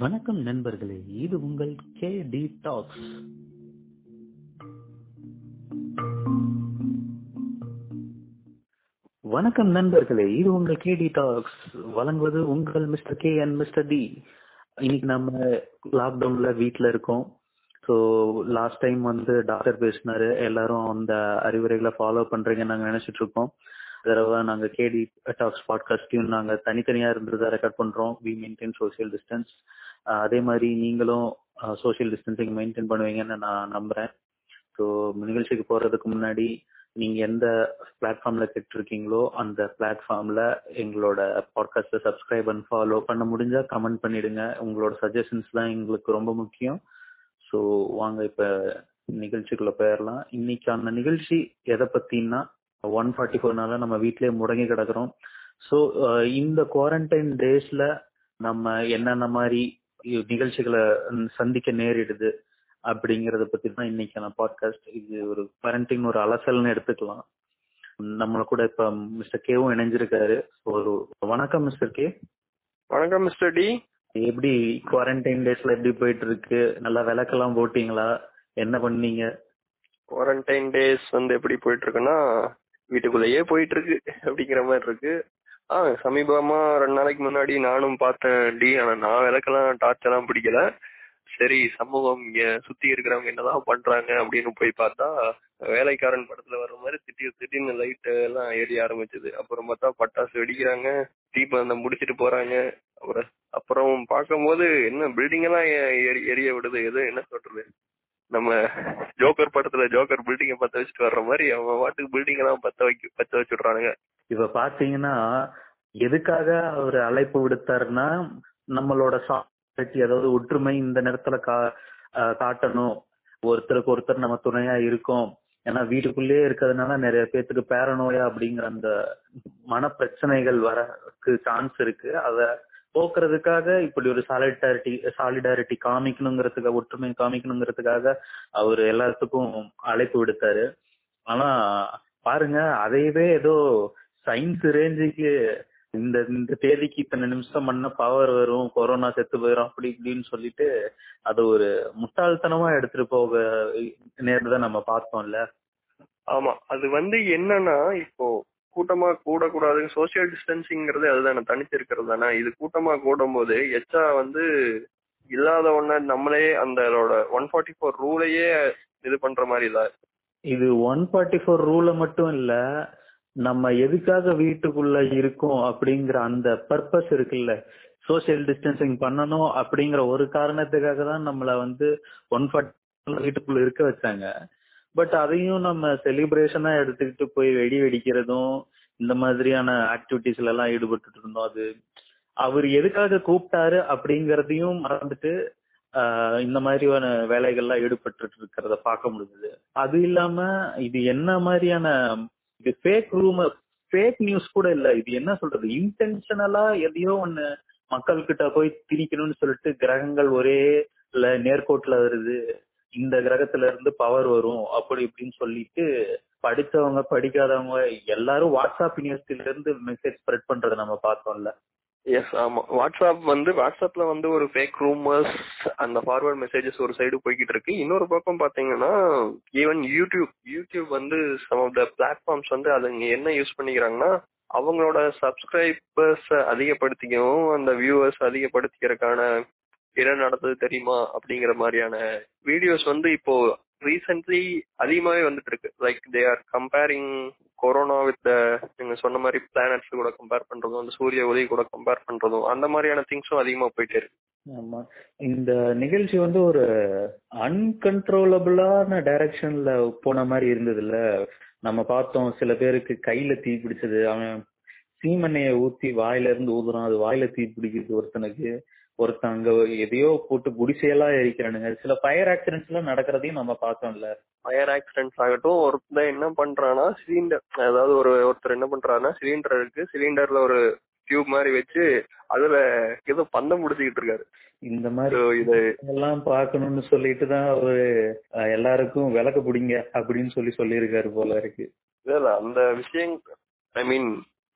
வணக்கம் நண்பர்களே இது உங்கள் கே டி டாக்ஸ். வணக்கம் நண்பர்களே இது உங்கள் கே டி டாக்ஸ். வழங்குவது உங்கள் mister K and mister T. இன்னைக்கு நம்ம லாக்டவுன்ல வீட்ல இருக்கோம். ஸோ லாஸ்ட் டைம் வந்து டாக்டர் பேசினாரு. எல்லாரும் அந்த அறிவுரைகளை ஃபாலோ பண்றீங்கன்னு நாங்க நினைச்சிட்டு இருக்கோம். தடவை நாங்க கேடி டாக்ஸ் பாட்காஸ்டையும் நாங்க தனித்தனியா இருந்ததை ரெக்கார்ட் பண்றோம். வி மெயின்டைன் சோசியல் டிஸ்டன்ஸ் அதே மாதிரி நீங்களும் சோஷியல் டிஸ்டன்சிங் மெயின்டைன் பண்ணுவீங்கன்னு நான் நம்புறேன். ஸோ நிகழ்ச்சிக்கு போறதுக்கு முன்னாடி நீங்க எந்த பிளாட்ஃபார்ம்ல கேட்டிருக்கீங்களோ அந்த பிளாட்ஃபார்ம்ல எங்களோட பாட்காஸ்ட சப்ஸ்கிரைப் அண்ட் ஃபாலோ பண்ண முடிஞ்சா கமெண்ட் பண்ணிடுங்க. உங்களோட சஜஷன்ஸ் தான் எங்களுக்கு ரொம்ப முக்கியம். ஸோ வாங்க இப்ப நிகழ்ச்சிக்குள்ள போயிடலாம் இன்னைக்கான நிகழ்ச்சி எதை பத்தின்னா ஒன் ஃபார்ட்டி ஃபோர்னால நம்ம வீட்லயே முடங்கி கிடக்குறோம். ஸோ இந்த குவாரண்டைன் டேஸ்ல நம்ம என்னென்ன மாதிரி நிகழ்ச்சிகளை சந்திக்க நேரிடுது அப்படிங்கறத பத்தி தான் இன்னைக்கான பாட்காஸ்ட் இது ஒரு குவாரண்டைன் ஒரு அலசல்னு எடுத்துக்கலாம். நம்மள கூட இப்ப மிஸ்டர் கேவும் இணைஞ்சிருக்காரு. ஒரு வணக்கம் மிஸ்டர் கே வணக்கம் மிஸ்டர் டி எப்படி குவாரண்டைன் டேஸ்ல எப்படி போயிட்டு இருக்கு நல்லா விளக்கெல்லாம் போட்டீங்களா? என்ன பண்ணீங்க? குவாரண்டைன் டேஸ் வந்து எப்படி போயிட்டு இருக்குன்னா வீட்டுக்குள்ளேயே போயிட்டு இருக்கு அப்படிங்கிற மாதிரி இருக்கு. ஆ சமீபமா ரெண்டு நாளைக்கு முன்னாடி நானும் பார்த்தேன் டி. ஆனா நான் விளக்கெல்லாம் டார்ச் எல்லாம் பிடிக்கல. சரி சமூகம் இங்க சுத்தி இருக்கிறவங்க என்னதான் பண்றாங்க அப்படின்னு போய் பார்த்தா வேலைக்காரன் படத்துல வர்ற மாதிரி திடீர் திடீர்னு லைட் எல்லாம் எரிய ஆரம்பிச்சது. அப்புறம் பார்த்தா பட்டாசு வெடிக்கிறாங்க தீபந்தம் முடிச்சிட்டு போறாங்க. அப்புறம் அப்புறம் பார்க்கும்போது என்ன பில்டிங் எல்லாம் எரிய விடுது. எது என்ன சொல்றது? நம்ம ஜோக்கர் படத்துல ஜோக்கர் பில்டிங்க பத்த வச்சுட்டு வர்ற மாதிரி அவன் வாட்டுக்கு பில்டிங் எல்லாம் பத்த வைக்க பத்த வச்சுடுறானுங்க. இப்ப பாத்தீங்கன்னா எதுக்காக அவர் அழைப்பு விடுத்தாருன்னா நம்மளோட அதாவது ஒற்றுமை இந்த நேரத்துல கா காட்டணும். ஒருத்தருக்கு ஒருத்தர் நம்ம துணையா இருக்கோம். ஏன்னா வீட்டுக்குள்ளேயே இருக்கிறதுனால நிறைய பேத்துக்கு பேரநோயா அப்படிங்கிற அந்த மன பிரச்சனைகள் வரக்கு சான்ஸ் இருக்கு. அத போக்குறதுக்காக இப்படி ஒரு சாலிடாரிட்டி சாலிடாரிட்டி காமிக்கணுங்கிறதுக்காக ஒற்றுமை காமிக்கணுங்கிறதுக்காக அவர் எல்லாத்துக்கும் அழைப்பு விடுத்தாரு. ஆனா பாருங்க அதையவே ஏதோ சயின்ஸ் ரேஞ்சுக்கு இந்த இந்த தேதிக்கு இத்தனை நிமிஷம் பண்ண பவர் வரும் கொரோனா செத்து போயிடும் அப்படி இப்படின்னு சொல்லிட்டு அது ஒரு முட்டாள்தனமா எடுத்துட்டு போக நேர்ந்ததை நம்ம பார்த்தோம்ல. ஆமா. அது வந்து என்னன்னா இப்போ கூட்டமா கூடக்கூடாது சோசியல் டிஸ்டன்சிங்கிறது அதுதானே. இருக்கிறது தானே. இது கூட்டமா கூடும் போது எச்சா வந்து இல்லாத ஒண்ண நம்மளே அந்த ஒன் ஃபார்ட்டி ஃபோர் ரூலையே இது பண்ற மாதிரி தான் இது ஒன் ஃபார்ட்டி ஃபோர் ரூல மட்டும் இல்ல நம்ம எதுக்காக வீட்டுக்குள்ள இருக்கோம் அப்படிங்கிற அந்த பர்பஸ் இருக்குல்ல? சோசியல் டிஸ்டன்சிங் பண்ணணும் அப்படிங்கிற ஒரு காரணத்துக்காக தான் நம்மள வந்து ஒன் ஃபார்ட்டி வீட்டுக்குள்ள இருக்க வச்சாங்க. பட் அதையும் நம்ம செலிப்ரேஷனா எடுத்துக்கிட்டு போய் வெடி வெடிக்கிறதும் இந்த மாதிரியான ஆக்டிவிட்டிஸ்ல எல்லாம் ஈடுபட்டு இருந்தோம் அது. அவர் எதுக்காக கூப்பிட்டாரு அப்படிங்கறதையும் மறந்துட்டு இந்த மாதிரியான வேலைகள்லாம் ஈடுபட்டு இருக்கிறத பார்க்க முடிஞ்சது. அது இல்லாம இது என்ன மாதிரியான இது ஃபேக் ரூமர் ஃபேக் நியூஸ் கூட இல்ல. இது என்ன சொல்றது? இன்டென்ஷனலா எதையோ ஒண்ணு மக்கள் கிட்ட போய் திணிக்கணும்னு சொல்லிட்டு கிரகங்கள் ஒரே நேர்கோட்டுல வருது. இந்த கிரகத்துல இருந்து பவர் வரும் அப்படி இப்படின்னு சொல்லிட்டு படிச்சவங்க படிக்காதவங்க எல்லாரும் வாட்ஸ்அப் யூனிவர்சிட்டில இருந்து மெசேஜ் ஸ்ப்ரெட் பண்றதை நம்ம பார்த்தோம்ல. எஸ் ஆமா. வாட்ஸ்அப் வந்து வாட்ஸ்அப்ல வந்து ஒரு ஃபேக் ரூமர்ஸ் அந்த ஃபார்வர்ட் மெசேஜஸ் ஒரு சைடு போய்கிட்டு இருக்கு. இன்னொரு பக்கம் பாத்தீங்கன்னா ஈவன் யூடியூப் யூடியூப் வந்து சம் ஆஃப் த பிளாட்ஃபார்ம்ஸ் வந்து அதுங்க என்ன யூஸ் பண்ணிக்கிறாங்கன்னா அவங்களோட சப்ஸ்கிரைபர்ஸ் அதிகப்படுத்திக்கவும் அந்த வியூவர்ஸ் அதிகப்படுத்திக்கிறதுக்கான என்ன நடந்தது தெரியுமா அப்படிங்கிற மாதிரியான வீடியோஸ் வந்து இப்போ ரீசென்ட்லி அதிகமாவே வந்துட்டு இருக்கு like they are comparing corona with நீங்க சொன்ன மாதிரி பிளானட்ஸ் கூட கம்பேர் பண்றதும் அந்த சூரிய ஒளி கூட கம்பேர் பண்றதும் அந்த மாதிரியான திங்ஸும் அதிகமா போயிட்டே இருக்கு. ஆமா. இந்த நிகழ்ச்சி வந்து ஒரு அன்கன்ட்ரோலபிளான டைரக்ஷன்ல போன மாதிரி இருந்தது இல்ல நம்ம பார்த்தோம் சில பேருக்கு கையில தீ பிடிச்சது அவன் சீமண்ணைய ஊத்தி வாயில இருந்து ஊதுறான் அது வாயில தீ பிடிக்குது ஒருத்தனுக்கு. ஒருத்தன் அங்க எதையோ போட்டு குடிசையெல்லாம் எரிக்கிறானுங்க. சில ஃபயர் ஆக்சிடென்ட்ஸ் எல்லாம் நடக்கிறதையும் நம்ம பார்த்தோம்ல. ஃபயர் ஆக்சிடென்ட்ஸ் ஆகட்டும் ஒருத்தர் என்ன பண்றானா சிலிண்டர் அதாவது ஒரு ஒருத்தர் என்ன பண்றாருன்னா சிலிண்டர் இருக்கு. சிலிண்டர்ல ஒரு டியூப் மாதிரி வச்சு அதுல ஏதோ பந்தம் முடிச்சுக்கிட்டு இருக்காரு. இந்த மாதிரி இது எல்லாம் பாக்கணும்னு சொல்லிட்டு தான் அவரு எல்லாருக்கும் விளக்க பிடிங்க அப்படின்னு சொல்லி சொல்லியிருக்காரு போல இருக்கு. இல்ல அந்த விஷயம் ஐ மீன்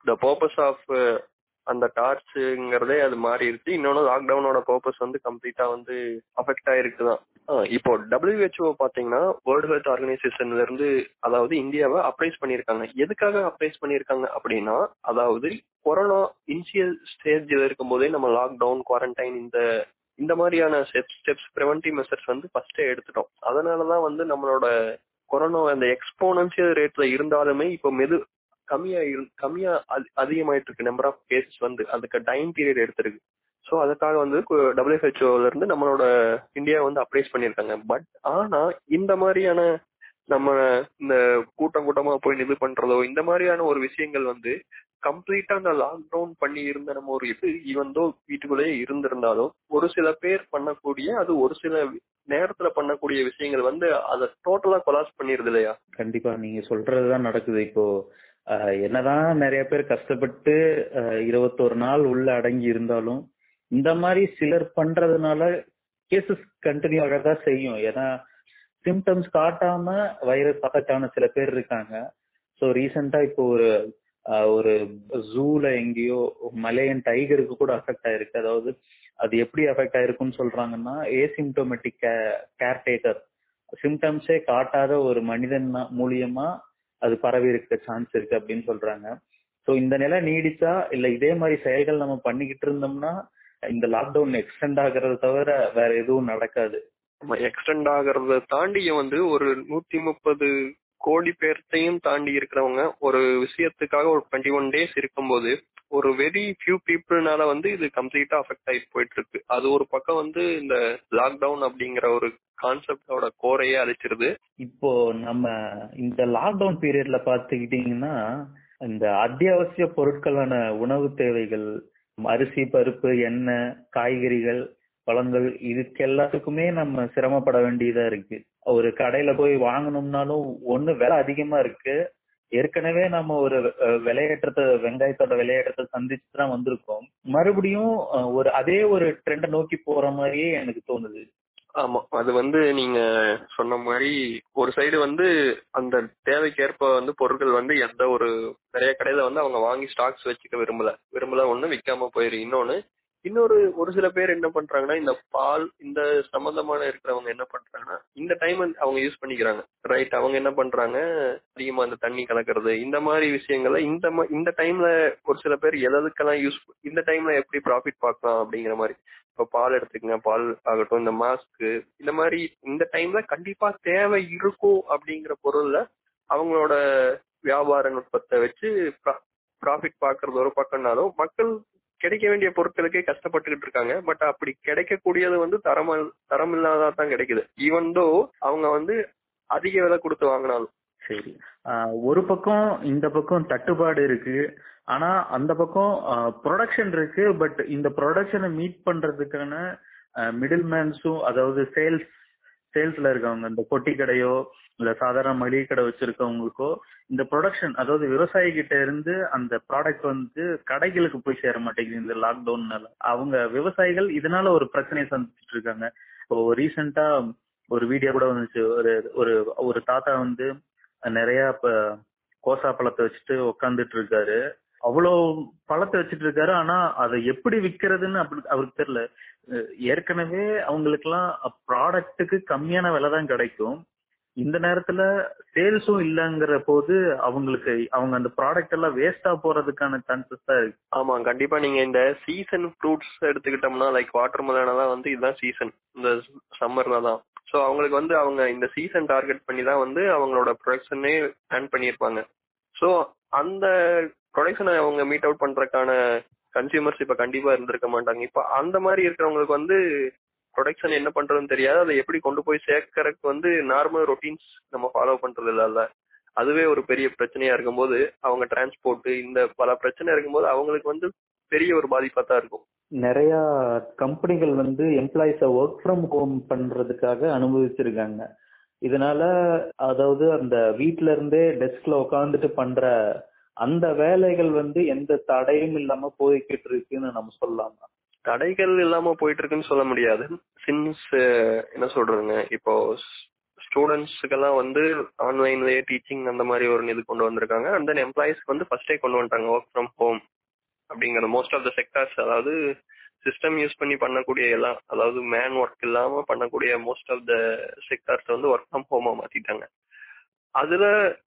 த பர்பஸ் ஆஃப் அந்த டார்ச்சுங்கிறதே அது மாறிடுச்சு. இன்னொன்னு லாக்டவுனோட பர்பஸ் வந்து கம்ப்ளீட்டா வந்து அஃபெக்ட் ஆயிருக்குதான். இப்போ டபிள்யூஹெச்ஓ பாத்தீங்கன்னா வேர்ல்டு ஹெல்த் ஆர்கனைசேஷன்ல இருந்து அதாவது இந்தியாவை அப்ரைஸ் பண்ணிருக்காங்க எதுக்காக அப்ரைஸ் பண்ணிருக்காங்க அப்படின்னா அதாவது கொரோனா இனிஷியல் ஸ்டேஜ்ல இருக்கும் போதே நம்ம லாக்டவுன் குவாரண்டைன் இந்த இந்த மாதிரியான ஸ்டெப்ஸ் ஸ்டெப்ஸ் ப்ரிவென்டிவ் மெசர்ஸ் வந்து ஃபர்ஸ்டே எடுத்துட்டோம். அதனாலதான் வந்து நம்மளோட கொரோனா அந்த எக்ஸ்போனன்சியல் ரேட்ல இருந்தாலுமே இப்போ மெது கம்மியா கம்மியா அதிகமாயிட்டு இருக்கு நம்பர் ஆஃப் கேசஸ் வந்து. அதுக்கு டைம் பீரியட் எடுத்திருக்கு. ஸோ அதுக்காக வந்து டபிள்யூஹெச்ஓல இருந்து நம்மளோட இந்தியா வந்து அப்ரைஸ் பண்ணியிருக்காங்க. பட் ஆனா இந்த மாதிரியான நம்ம இந்த கூட்டம் கூட்டமா போய் இது பண்றதோ இந்த மாதிரியான ஒரு விஷயங்கள் வந்து கம்ப்ளீட்டா அந்த லாக்டவுன் பண்ணி இருந்த நம்ம ஒரு இது ஈவந்தோ வீட்டுக்குள்ளேயே இருந்திருந்தாலும் ஒரு சில பேர் பண்ணக்கூடிய அது ஒரு சில நேரத்துல பண்ணக்கூடிய விஷயங்கள் வந்து அதை டோட்டலா கொலாஸ் பண்ணிருது இல்லையா? கண்டிப்பா. நீங்க சொல்றதுதான் நடக்குது. இப்போ என்னதான் நிறைய பேர் கஷ்டப்பட்டு இருபத்தொரு நாள் உள்ள அடங்கி இருந்தாலும் இந்த மாதிரி சிலர் பண்றதுனால கேசஸ் கண்டினியூ ஆகதான் செய்யும். ஏன்னா சிம்டம்ஸ் காட்டாம வைரஸ் அஃபெக்ட் ஆன சில பேர் இருக்காங்க. ஸோ ரீசெண்டா இப்போ ஒரு ஒரு ஜூல எங்கேயோ மலையன் டைகருக்கு கூட அஃபெக்ட் ஆயிருக்கு. அதாவது அது எப்படி அஃபெக்ட் ஆயிருக்குன்னு சொல்றாங்கன்னா ஏசிம்டோமேட்டிக் கேர்டேக்கர் சிம்டம்ஸே காட்டாத ஒரு மனிதன் மூலியமா அது பரவி இருக்க சான்ஸ் இருக்கு அப்படின்னு சொல்றாங்க. ஸோ இந்த நிலை நீடிச்சா இல்ல இதே மாதிரி செயல்கள் நம்ம பண்ணிக்கிட்டு இருந்தோம்னா இந்த லாக்டவுன் எக்ஸ்டெண்ட் ஆகுறத தவிர வேற எதுவும் நடக்காது. எக்ஸ்டெண்ட் ஆகுறத தாண்டியும் வந்து ஒரு நூத்தி முப்பது கோடி பேர்த்தையும் தாண்டி இருக்கிறவங்க ஒரு விஷயத்துக்காக ஒரு டுவெண்ட்டி ஒன் டேஸ் இருக்கும்போது ஒரு வெரி ஃபியூ பீப்புள்னால வந்து இது கம்ப்ளீட்டா அஃபெக்ட் ஆகி போயிட்டு இருக்கு. அது ஒரு பக்கம் வந்து இந்த லாக்டவுன் அப்படிங்கிற ஒரு கான்செப்டோட கோரையே அழிச்சிருது. இப்போ நம்ம இந்த லாக்டவுன் பீரியட்ல பாத்துக்கிட்டீங்கன்னா இந்த அத்தியாவசிய பொருட்களான உணவு தேவைகள் அரிசி பருப்பு எண்ணெய் காய்கறிகள் பழங்கள் இதுக்கு எல்லாத்துக்குமே நம்ம சிரமப்பட வேண்டியதா இருக்கு. ஒரு கடையில போய் வாங்கணும்னாலும் ஒண்ணு விலை அதிகமா இருக்கு. ஏற்கனவே நம்ம ஒரு விலையேற்றத்தை வெங்காயத்தோட விலையேற்றத்தை சந்திச்சு தான் வந்திருக்கோம். மறுபடியும் ஒரு அதே ஒரு ட்ரெண்டை நோக்கி போற மாதிரியே எனக்கு தோணுது. ஆமா. அது வந்து நீங்க சொன்ன மாதிரி ஒரு சைடு வந்து அந்த தேவைக்கேற்ப வந்து பொருட்கள் வந்து எந்த ஒரு நிறைய கடையில வந்து அவங்க வாங்கி ஸ்டாக்ஸ் வச்சுக்க விரும்பல. விரும்பல ஒண்ணு விற்காம போயிரு. இன்னொன்னு இன்னொரு ஒரு சில பேர் என்ன பண்றாங்கன்னா இந்த பால் இந்த சம்பந்தமான இருக்கிறவங்க என்ன பண்றாங்கன்னா இந்த டைம் அவங்க யூஸ் பண்ணிக்கிறாங்க. ரைட் அவங்க என்ன பண்றாங்க அதிகமா அந்த தண்ணி கலக்கிறது இந்த மாதிரி விஷயங்கள இந்த இந்த டைம்ல ஒரு சில பேர் எதுக்கெல்லாம் யூஸ் இந்த டைம்ல எப்படி ப்ராஃபிட் பார்க்கலாம் அப்படிங்கிற மாதிரி. இப்போ பால் எடுத்துக்கங்க பால் ஆகட்டும் இந்த மாஸ்க்கு இந்த மாதிரி இந்த டைம்ல கண்டிப்பா தேவை இருக்கும் அப்படிங்கிற பொருள்ல அவங்களோட வியாபார நுட்பத்தை வச்சு ப்ராஃபிட் பாக்குறது ஒரு பக்கம்னாலும் மக்கள் கிடைக்க வேண்டிய பொருட்களுக்கே கஷ்டப்பட்டுக்கிட்டு இருக்காங்க. பட் அப்படி கிடைக்கக்கூடியது வந்து தரம் தரம் இல்லாததா தான் கிடைக்குது. ஈவன் தோ அவங்க வந்து அதிக விலை கொடுத்து வாங்கினாலும். சரி. ஒரு பக்கம் இந்த பக்கம் தட்டுப்பாடு இருக்கு. ஆனா அந்த பக்கம் ப்ரொடக்ஷன் இருக்கு. பட் இந்த ப்ரொடக்ஷனை மீட் பண்றதுக்கான மிடில் மேன்ஸும் அதாவது சேல்ஸ் சேல்ஸ்ல இருக்கவங்க இந்த பொட்டி கடையோ இல்ல சாதாரண மளிகை கடை வச்சிருக்கவங்களுக்கோ இந்த ப்ரொடக்ஷன் அதாவது விவசாயி கிட்ட இருந்து அந்த ப்ராடக்ட் வந்து கடைகளுக்கு போய் சேர மாட்டேங்குது இந்த லாக்டவுன்னால அவங்க விவசாயிகள் இதனால ஒரு பிரச்சனையை சந்திச்சுட்டு இருக்காங்க. இப்போ ரீசெண்டா ஒரு வீடியோ கூட வந்துச்சு. ஒரு ஒரு ஒரு தாத்தா வந்து நிறைய கோசா பழத்தை வச்சுட்டு உட்காந்துட்டு இருக்காரு. அவ்வளோ பழத்தை வச்சுட்டு இருக்காரு. ஆனா அதை எப்படி விக்கிறதுன்னு அப்படி அவருக்கு தெரியல. ஏற்கனவே அவங்களுக்கு எல்லாம் ப்ராடக்ட்டுக்கு கம்மியான விலை தான் கிடைக்கும். இந்த நேரத்துல சேல்ஸும் இல்லங்கிற போது அவங்களுக்கு அவங்க அந்த ப்ராடக்ட் எல்லாம் வேஸ்டா போறதுக்கான சான்சஸ் தான் இருக்கு. ஆமா கண்டிப்பா நீங்க இந்த சீசன் ஃப்ரூட்ஸ் எடுத்துக்கிட்டோம்னா லைக் வாட்டர் மெலனெல்லாம் வந்து இதுதான் சீசன் இந்த சம்மர்ல தான். ஸோ அவங்களுக்கு வந்து அவங்க இந்த சீசன் டார்கெட் பண்ணி தான் வந்து அவங்களோட ப்ரொடக்ஷனே பிளான் பண்ணியிருப்பாங்க. ஸோ அந்த ப்ரொடக்ஷனை அவங்க மீட் அவுட் பண்றதுக்கான கன்சியூமர்ஸ் இப்ப கண்டிப்பா இருந்திருக்க மாட்டாங்க. இப்ப அந்த மாதிரி இருக்கிறவங்களுக்கு வந்து ப்ரொடக்ஷன் என்ன பண்றதுன்னு தெரியாது. அதை எப்படி கொண்டு போய் சேர்க்கறதுக்கு வந்து நார்மல் ரொட்டீன்ஸ் நம்ம ஃபாலோ பண்றது இல்லைல்ல அதுவே ஒரு பெரிய பிரச்சனையா இருக்கும்போது அவங்க டிரான்ஸ்போர்ட் இந்த பல பிரச்சனை இருக்கும்போது அவங்களுக்கு வந்து பெரிய ஒரு பாதிப்பா தான் இருக்கும். நிறைய கம்பெனிகள் வந்து எம்ப்ளாயிஸ ஒர்க் ஃப்ரம் ஹோம் பண்றதுக்காக அனுமதிச்சிருக்காங்க. இதனால அதாவது அந்த வீட்ல இருந்தே டெஸ்க்ல உட்காந்துட்டு பண்ற அந்த வேலைகள் வந்து எந்த தடையும் இல்லாம போய்கிட்டு இருக்குன்னு நம்ம சொல்லலாமா. தடைகள் இல்லாம போயிட்டு இருக்குன்னு சொல்ல முடியாது. சின்ஸ் என்ன சொல்றதுங்க? இப்போ ஸ்டூடெண்ட்ஸுக்கெல்லாம் வந்து ஆன்லைன்லயே டீச்சிங் அந்த மாதிரி ஒரு இது கொண்டு வந்திருக்காங்க. அண்ட் தென் எம்ப்ளாயிஸ்க்கு வந்து ஃபர்ஸ்டே கொண்டு வந்துட்டாங்க ஒர்க் ஃப்ரம் ஹோம் அப்படிங்கிற மோஸ்ட் ஆஃப் த செக்டர்ஸ் அதாவது சிஸ்டம் யூஸ் பண்ணி பண்ணக்கூடிய எல்லாம் அதாவது மேன் ஒர்க் இல்லாம பண்ணக்கூடிய மோஸ்ட் ஆஃப் த செக்டர்ஸ் வந்து ஒர்க் ஃப்ரம் ஹோமா மாத்திட்டாங்க. அதுல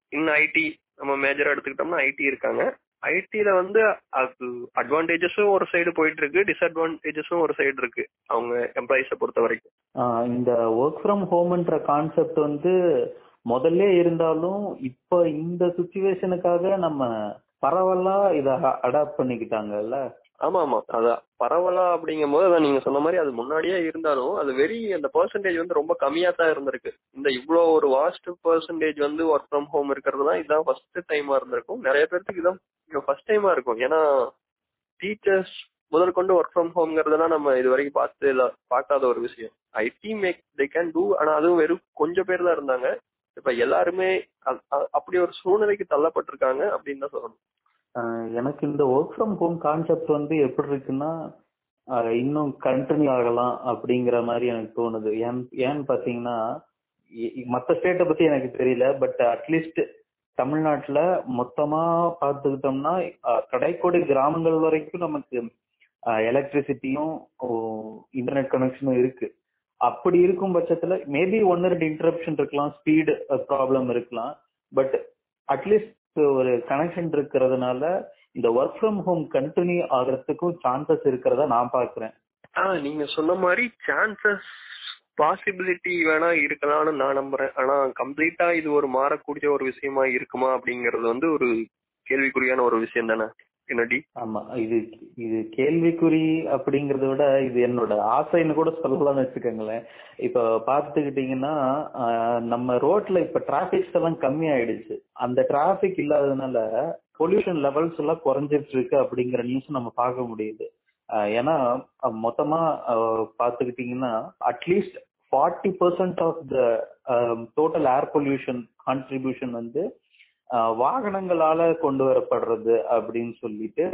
இன் ஐடி நம்ம மேஜரா எடுத்துக்கிட்டோம்னா ஐடி இருக்காங்க. ஐடில வந்து அது அட்வான்டேஜஸும் ஒரு சைடு போயிட்டு இருக்கு டிஸ்அட்வான்டேஜஸும் ஒரு சைடு இருக்கு அவங்க எம்ப்ளாயிஸ பொறுத்த வரைக்கும். இந்த ஒர்க் ஃப்ரம் ஹோம்ன்ற கான்செப்ட் வந்து முதல்ல இருந்தாலும் இப்ப இந்த சுச்சுவேஷனுக்காக நம்ம பரவலா இத அடாப்ட் பண்ணிக்கிட்டாங்கல்ல? ஆமா ஆமா அதான் பரவலா அப்படிங்கும் போது அதான் நீங்க சொன்ன மாதிரி அது முன்னாடியே இருந்தாலும் அது வெரி அந்த பர்சன்டேஜ் வந்து ரொம்ப கம்மியா தான் இருந்திருக்கு. இந்த இவ்வளோ ஒரு வாஸ்ட் பர்சன்டேஜ் வந்து ஒர்க் ஃப்ரம் ஹோம் இருக்கிறது தான் இதான் ஃபர்ஸ்ட் டைமா இருந்திருக்கும். நிறைய பேருக்கு இதான் ஃபர்ஸ்ட் டைமா இருக்கும். ஏன்னா டீச்சர்ஸ் முதல் கொண்டு ஒர்க் ஃப்ரம் ஹோம்ங்கிறதுலாம் நம்ம இது வரைக்கும் பார்த்து பார்க்காத ஒரு விஷயம். IT make they can do ஆனா அதுவும் வெறும் கொஞ்சம் பேர் தான் இருந்தாங்க. இப்ப எல்லாருமே அப்படி ஒரு சூழ்நிலைக்கு தள்ளப்பட்டிருக்காங்க அப்படின்னு தான் சொல்லணும். எனக்கு இந்த ஒர்க் ஃப்ரம் ஹோம் கான்செப்ட் வந்து எப்படி இருக்குன்னா இன்னும் கண்டினியூ ஆகலாம் அப்படிங்கிற மாதிரி எனக்கு தோணுது. ஏன் ஏன்னு பாத்தீங்கன்னா மற்ற ஸ்டேட்டை பத்தி எனக்கு தெரியல பட் அட்லீஸ்ட் தமிழ்நாட்டுல மொத்தமா பார்த்துக்கிட்டோம்னா கடைக்கோடி கிராமங்கள் வரைக்கும் நமக்கு எலக்ட்ரிசிட்டியும் இன்டர்நெட் கனெக்ஷனும் இருக்கு. அப்படி இருக்கும் பட்சத்துல மேபி ஒன்னு ரெண்டு இன்டரப்ஷன் இருக்கலாம் ஸ்பீடு ப்ராப்ளம் இருக்கலாம் பட் அட்லீஸ்ட் ஒரு கனெக்ஷன் இருக்கிறதுனால இந்த ஒர்க் ஃப்ரம் ஹோம் கண்டினியூ ஆகிறதுக்கும் சான்சஸ் இருக்கிறதா நான் பாக்குறேன் ஆஹ் நீங்க சொன்ன மாதிரி சான்சஸ் பாசிபிலிட்டி வேணா இருக்கலாம்னு நான் நம்புறேன். ஆனா கம்ப்ளீட்டா இது ஒரு மாறக்கூடிய ஒரு விஷயமா இருக்குமா அப்படிங்கறது வந்து ஒரு கேள்விக்குறியான ஒரு விஷயம் தானே என்னடி ஆமா இது இது கேள்விக்குறி அப்படிங்கறத விட இது என்னோட ஆசைன்னு கூட சொல்லலாம்னு வச்சுக்கோங்களேன். இப்ப பாத்துக்கிட்டீங்கன்னா நம்ம ரோட்ல இப்ப டிராபிக்ஸ் எல்லாம் கம்மி ஆயிடுச்சு அந்த டிராபிக் இல்லாததுனால பொல்யூஷன் லெவல்ஸ் எல்லாம் குறைஞ்சிட்டு இருக்கு அப்படிங்கிற நியூஸ் நம்ம பார்க்க முடியுது. ஏன்னா மொத்தமா பாத்துக்கிட்டீங்கன்னா at least forty percent of the total air pollution contribution வந்து வாகனங்களால கொண்டு வரப்படுறது அப்படின்னு சொல்லிட்டு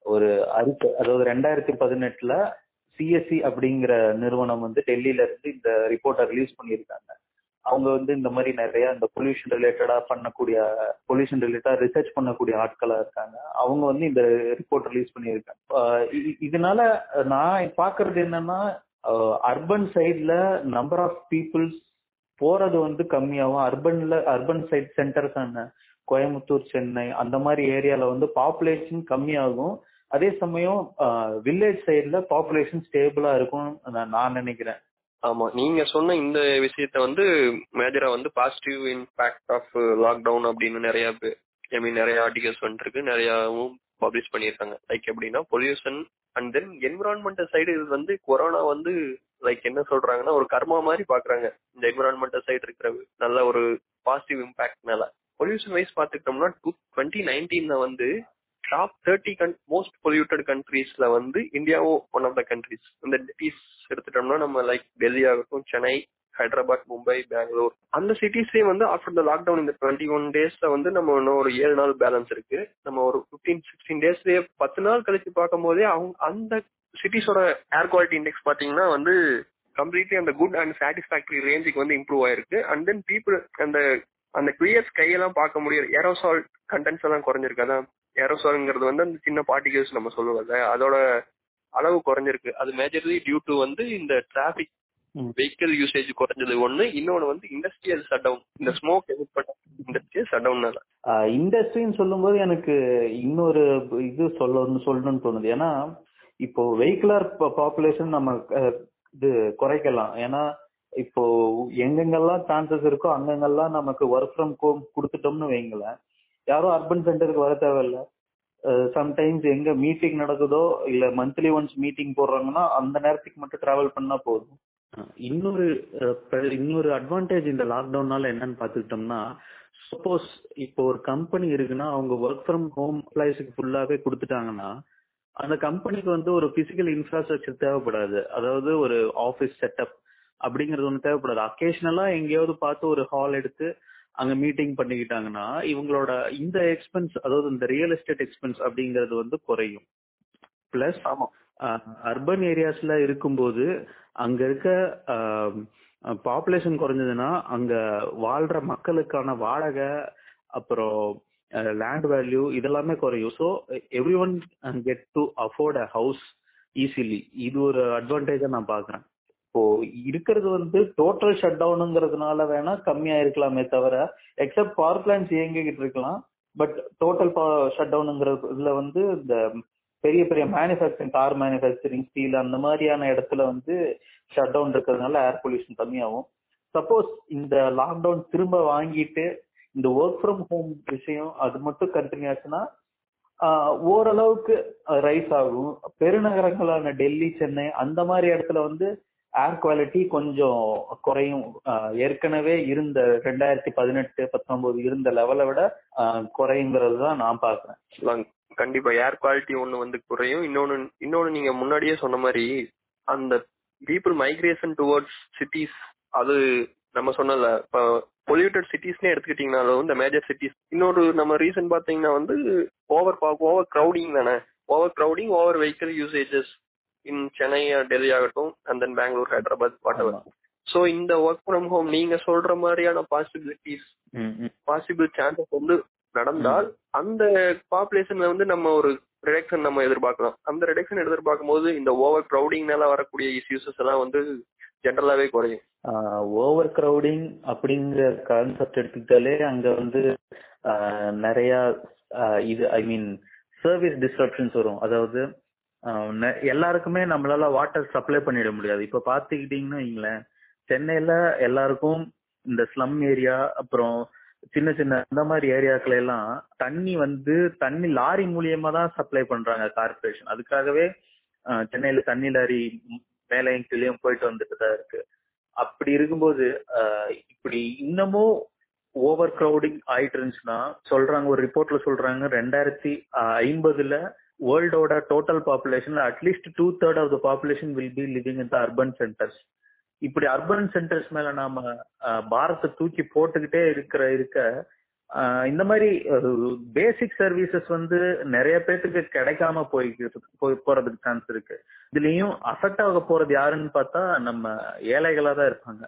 ஒரு அறிக்கை அதாவது ரெண்டாயிரத்தி பதினெட்டுல சிஎஸ்சி அப்படிங்கிற நிறுவனம் வந்து டெல்லியில இருந்து இந்த ரிப்போர்ட்டை ரிலீஸ் பண்ணியிருக்காங்க. அவங்க வந்து இந்த மாதிரி நிறைய இந்த பொல்யூஷன் ரிலேட்டடா பண்ணக்கூடிய பொல்யூஷன் ரிலேட்டடா ரிசர்ச் பண்ணக்கூடிய ஆட்களா இருக்காங்க. அவங்க வந்து இந்த ரிப்போர்ட் ரிலீஸ் பண்ணியிருக்காங்க. இதனால நான் பாக்குறது என்னன்னா அர்பன் சைட்ல நம்பர் ஆஃப் பீப்புள்ஸ் போறது வந்து கம்மியாகும் அர்பன்ல urban side centres Coimbatore Chennai அந்த மாதிரி ஏரியால வந்து பாப்புலேஷன் கம்மியாகும். அதே சமயம் வில்லேஜ் சைடுல பாப்புலேஷன் ஸ்டேபிளா இருக்கும் நான் நினைக்கிறேன். ஆமா. நீங்க சொன்ன இந்த விஷயத்த வந்து மேஜரா வந்து பாசிட்டிவ் இம்பாக்ட் ஆஃப் லாக்டவுன் அப்படின்னு நிறைய ஐ மீன் நிறைய ஆர்டிகல்ஸ் வந்துருக்கு. நிறையவும் பப்ளிஷ் பண்ணியிருக்காங்க. லைக் எப்படின்னா pollution and then environmental side இது வந்து கொரோனா வந்து லைக் என்ன சொல்றாங்கன்னா ஒரு கர்மா மாதிரி பாக்குறாங்க. இந்த என்விரான்மெண்டல் சைடு இருக்கிற நல்ல ஒரு பாசிட்டிவ் இம்பாக்ட்னால பொல்யூஷன் வைஸ் பாத்துக்கிட்டோம்னா டூ டுவெண்ட்டி நைன்டீன்ல வந்து டாப் தேர்ட்டி கன் மோஸ்ட் பொல்யூட்டட் கண்ட்ரீஸ்ல வந்து இந்தியாவும் ஒன் ஆஃப் த கண்ட்ரீஸ் இந்த சிட்டிஸ் எடுத்துட்டோம்னா நம்ம லைக் டெல்லி ஆகட்டும் சென்னை ஹைதராபாத் மும்பை பெங்களூர். அந்த சிட்டிஸ்லயே வந்து ஆஃப்டர் த லாக்டவுன் இந்த டுவெண்ட்டி ஒன் டேஸ்ல வந்து நம்ம இன்னும் ஒரு ஏழு நாள் பேலன்ஸ் இருக்கு. நம்ம ஒரு பிப்டீன் சிக்ஸ்டீன் டேஸ்லயே பத்து நாள் கழிச்சு பார்க்கும் போதே அவங்க அந்த சிட்டிஸோட ஏர் குவாலிட்டி இண்டெக்ஸ் பாத்தீங்கன்னா வந்து கம்ப்ளீட்லி அந்த குட் அண்ட் சாட்டிஸ்பாக்டரி ரேஞ்சுக்கு வந்து இம்ப்ரூவ் ஆயிருக்கு. அண்ட் தென் பீப்புள் அந்த அந்த கிளியர் ஸ்கையெல்லாம் பார்க்க முடியாது ஏரோசால் கண்டென்ட்ஸ் எல்லாம் குறைஞ்சிருக்கு. அதான் ஏரோசால்ங்கிறது வந்து அந்த சின்ன பார்ட்டிகல்ஸ் நம்ம சொல்லுவோம்ல அதோட அளவு குறைஞ்சிருக்கு. அது மேஜர்லி டியூ டு வந்து இந்த டிராபிக் வெஹிக்கிள் யூசேஜ் குறைஞ்சது ஒண்ணு. இன்னொன்னு வந்து இண்டஸ்ட்ரியல் ஷட் டவுன் இந்த ஸ்மோக் எமிட் பண்ண இண்டஸ்ட்ரியல் டவுன்னால இண்டஸ்ட்ரின்னு சொல்லும்போது எனக்கு இன்னொரு இது சொல்லணும்னு சொல்லணும்னு தோணுது. ஏன்னா இப்போ வெஹிகுலர் பாப்புலேஷன் நம்ம இது குறைக்கலாம். ஏன்னா இப்போ எங்கெங்கெல்லாம் சான்சஸ் இருக்கோ அங்கங்கெல்லாம் நமக்கு ஒர்க் ஃப்ரம் ஹோம் கொடுத்துட்டோம்னு வைங்களேன் யாரும் அர்பன் சென்டருக்கு வர தேவையில்ல. சம்டைம்ஸ் எங்க மீட்டிங் நடக்குதோ இல்ல மந்த்லி ஒன்ஸ் மீட்டிங் போடுறாங்கன்னா அந்த நேரத்துக்கு மட்டும் டிராவல் பண்ணா போதும். இன்னொரு இன்னொரு அட்வான்டேஜ் இந்த லாக்டவுன்னால என்னன்னு பாத்துக்கிட்டோம்னா சப்போஸ் இப்போ ஒரு கம்பெனி இருக்குன்னா அவங்க ஒர்க் ஃப்ரம் ஹோம் எம்ப்ளாயிஸுக்கு ஃபுல்லாவே கொடுத்துட்டாங்கன்னா அந்த கம்பெனிக்கு வந்து ஒரு பிசிக்கல் இன்ஃப்ராஸ்ட்ரக்சர் தேவைப்படாது. அதாவது ஒரு ஆஃபீஸ் செட்டப் அப்படிங்கிறது ஒன்று தேவைப்படாது. அக்கேஷனலா எங்கேயாவது பார்த்து ஒரு ஹால் எடுத்து அங்க மீட்டிங் பண்ணிக்கிட்டாங்கன்னா இவங்களோட இந்த எக்ஸ்பென்ஸ் அதாவது இந்த ரியல் எஸ்டேட் எக்ஸ்பென்ஸ் அப்படிங்கிறது வந்து குறையும். பிளஸ் ஆமா. அர்பன் ஏரியாஸ்ல இருக்கும்போது அங்க இருக்க பாப்புலேஷன் குறைஞ்சதுன்னா அங்க வாழ்ற மக்களுக்கான வாடகை அப்புறம் Uh, லேண்ட் வேல்யூ இதெல்லாமே குறையும். So everyone get to afford a house easily இது ஒரு அட்வான்டேஜா நான் பாக்குறேன் இப்போ இருக்கிறது வந்து டோட்டல் ஷட் டவுனுங்கிறதுனால வேணா கம்மியா இருக்கலாமே தவிர எக்ஸப்ட் பவர் பிளான்ஸ் இயங்கிக்கிட்டு இருக்கலாம். பட் டோட்டல் ஷட் டவுனுங்கிறதுல வந்து இந்த பெரிய பெரிய மேனுஃபேக்சரிங் கார் மேனுஃபேக்சரிங் ஸ்டீல் அந்த மாதிரியான இடத்துல வந்து ஷட் டவுன் இருக்கிறதுனால ஏர் பொல்யூஷன் கம்மியாகும். சப்போஸ் இந்த லாக்டவுன் திரும்ப வாங்கிட்டு இந்த ஒர்க் ஃப்ரம் ஹோம் விஷயம் அது மட்டும் கண்டினியூ ஆச்சுன்னா ஓரளவுக்கு ரைஸ் ஆகும். பெருநகரங்களான டெல்லி சென்னை அந்த மாதிரி இடத்துல வந்து ஏர் குவாலிட்டி கொஞ்சம் குறையும். ஏற்கனவே இருந்த ரெண்டாயிரத்தி பதினெட்டு பத்தொன்பது இருந்த லெவலை விட குறையுங்கிறது தான் நான் பாக்குறேன் கண்டிப்பா ஏர் குவாலிட்டி ஒண்ணு வந்து குறையும். இன்னொன்னு இன்னொன்னு நீங்க முன்னாடியே சொன்ன மாதிரி அந்த பீப்புள் மைக்ரேஷன் டுவர்ட்ஸ் சிட்டிஸ் அது நம்ம சொன்னல இப்போ பொல்யூட்டட் சிட்டிஸ்னே எடுத்துக்கிட்டீங்கனாலும் இந்த மேஜர் சிட்டிஸ் இன்னொரு நம்ம ரீசன் பாத்தீங்கன்னா வந்து ஓவர் ஓவர் கிரௌடிங் தானே? Overcrowding over vehicle usages in Chennai Delhi ஆகட்டும் and then Bangalore Hyderabad whatever so இந்த ஒர்க் ஃப்ரம் ஹோம் நீங்க சொல்ற மாதிரியான பாசிபிலிட்டிஸ் பாசிபிள் சான்சஸ் வந்து நடந்தால் அந்த பாப்புலேஷன்ல வந்து நம்ம ஒரு ரிடக்ஷன் நம்ம எதிர்பார்க்கலாம். அந்த ரிடக்ஷன் எதிர்பார்க்கும் போது இந்த ஓவர் கிரௌடிங்னால வரக்கூடிய இஷ்யூஸஸ் எல்லாம் வந்து ஜென்ரலாவே குறையும். ஓவர் கிரௌடிங் அப்படிங்கிற கான்செப்ட் எடுத்துக்கிட்டாலே அங்க வந்து நிறைய இது ஐ மீன் சர்வீஸ் டிஸ்ட்ரப்ஷன்ஸ் வரும். அதாவது எல்லாருக்குமே நம்மளால வாட்டர் சப்ளை பண்ணிட முடியாது. இப்ப பாத்துக்கிட்டீங்கன்னா வைங்களேன் சென்னையில எல்லாருக்கும் இந்த ஸ்லம் ஏரியா அப்புறம் சின்ன சின்ன அந்த மாதிரி ஏரியாக்கள் எல்லாம் தண்ணி வந்து தண்ணி லாரி மூலியமா தான் சப்ளை பண்றாங்க கார்பரேஷன் அதுக்காகவே சென்னையில தண்ணி லாரி மேலையும் கீழேயும் போயிட்டு வந்துட்டு தான் இருக்கு. அப்படி இருக்கும்போது இப்படி இன்னமும் ஓவர் கிரௌடிங் ஆயிட்டு இருந்துச்சுன்னா சொல்றாங்க ஒரு ரிப்போர்ட்ல சொல்றாங்க ரெண்டாயிரத்தி ஐம்பதுல வேர்ல்டோட total பாப்புலேஷன்ல at least two third of the population will be living in the urban centres இப்படி அர்பன் சென்டர்ஸ் மேல நாம பாரத்தை தூக்கி போட்டுக்கிட்டே இருக்கிற இருக்க இந்த மாதிரி பேசிக் சர்வீசஸ் வந்து நிறைய பேர்த்துக்கு கிடைக்காம போய் போறதுக்கு சான்ஸ் இருக்கு. இதுலயும் அஃபெக்ட் ஆக போறது யாருன்னு பார்த்தா நம்ம ஏழைகளா தான் இருப்பாங்க.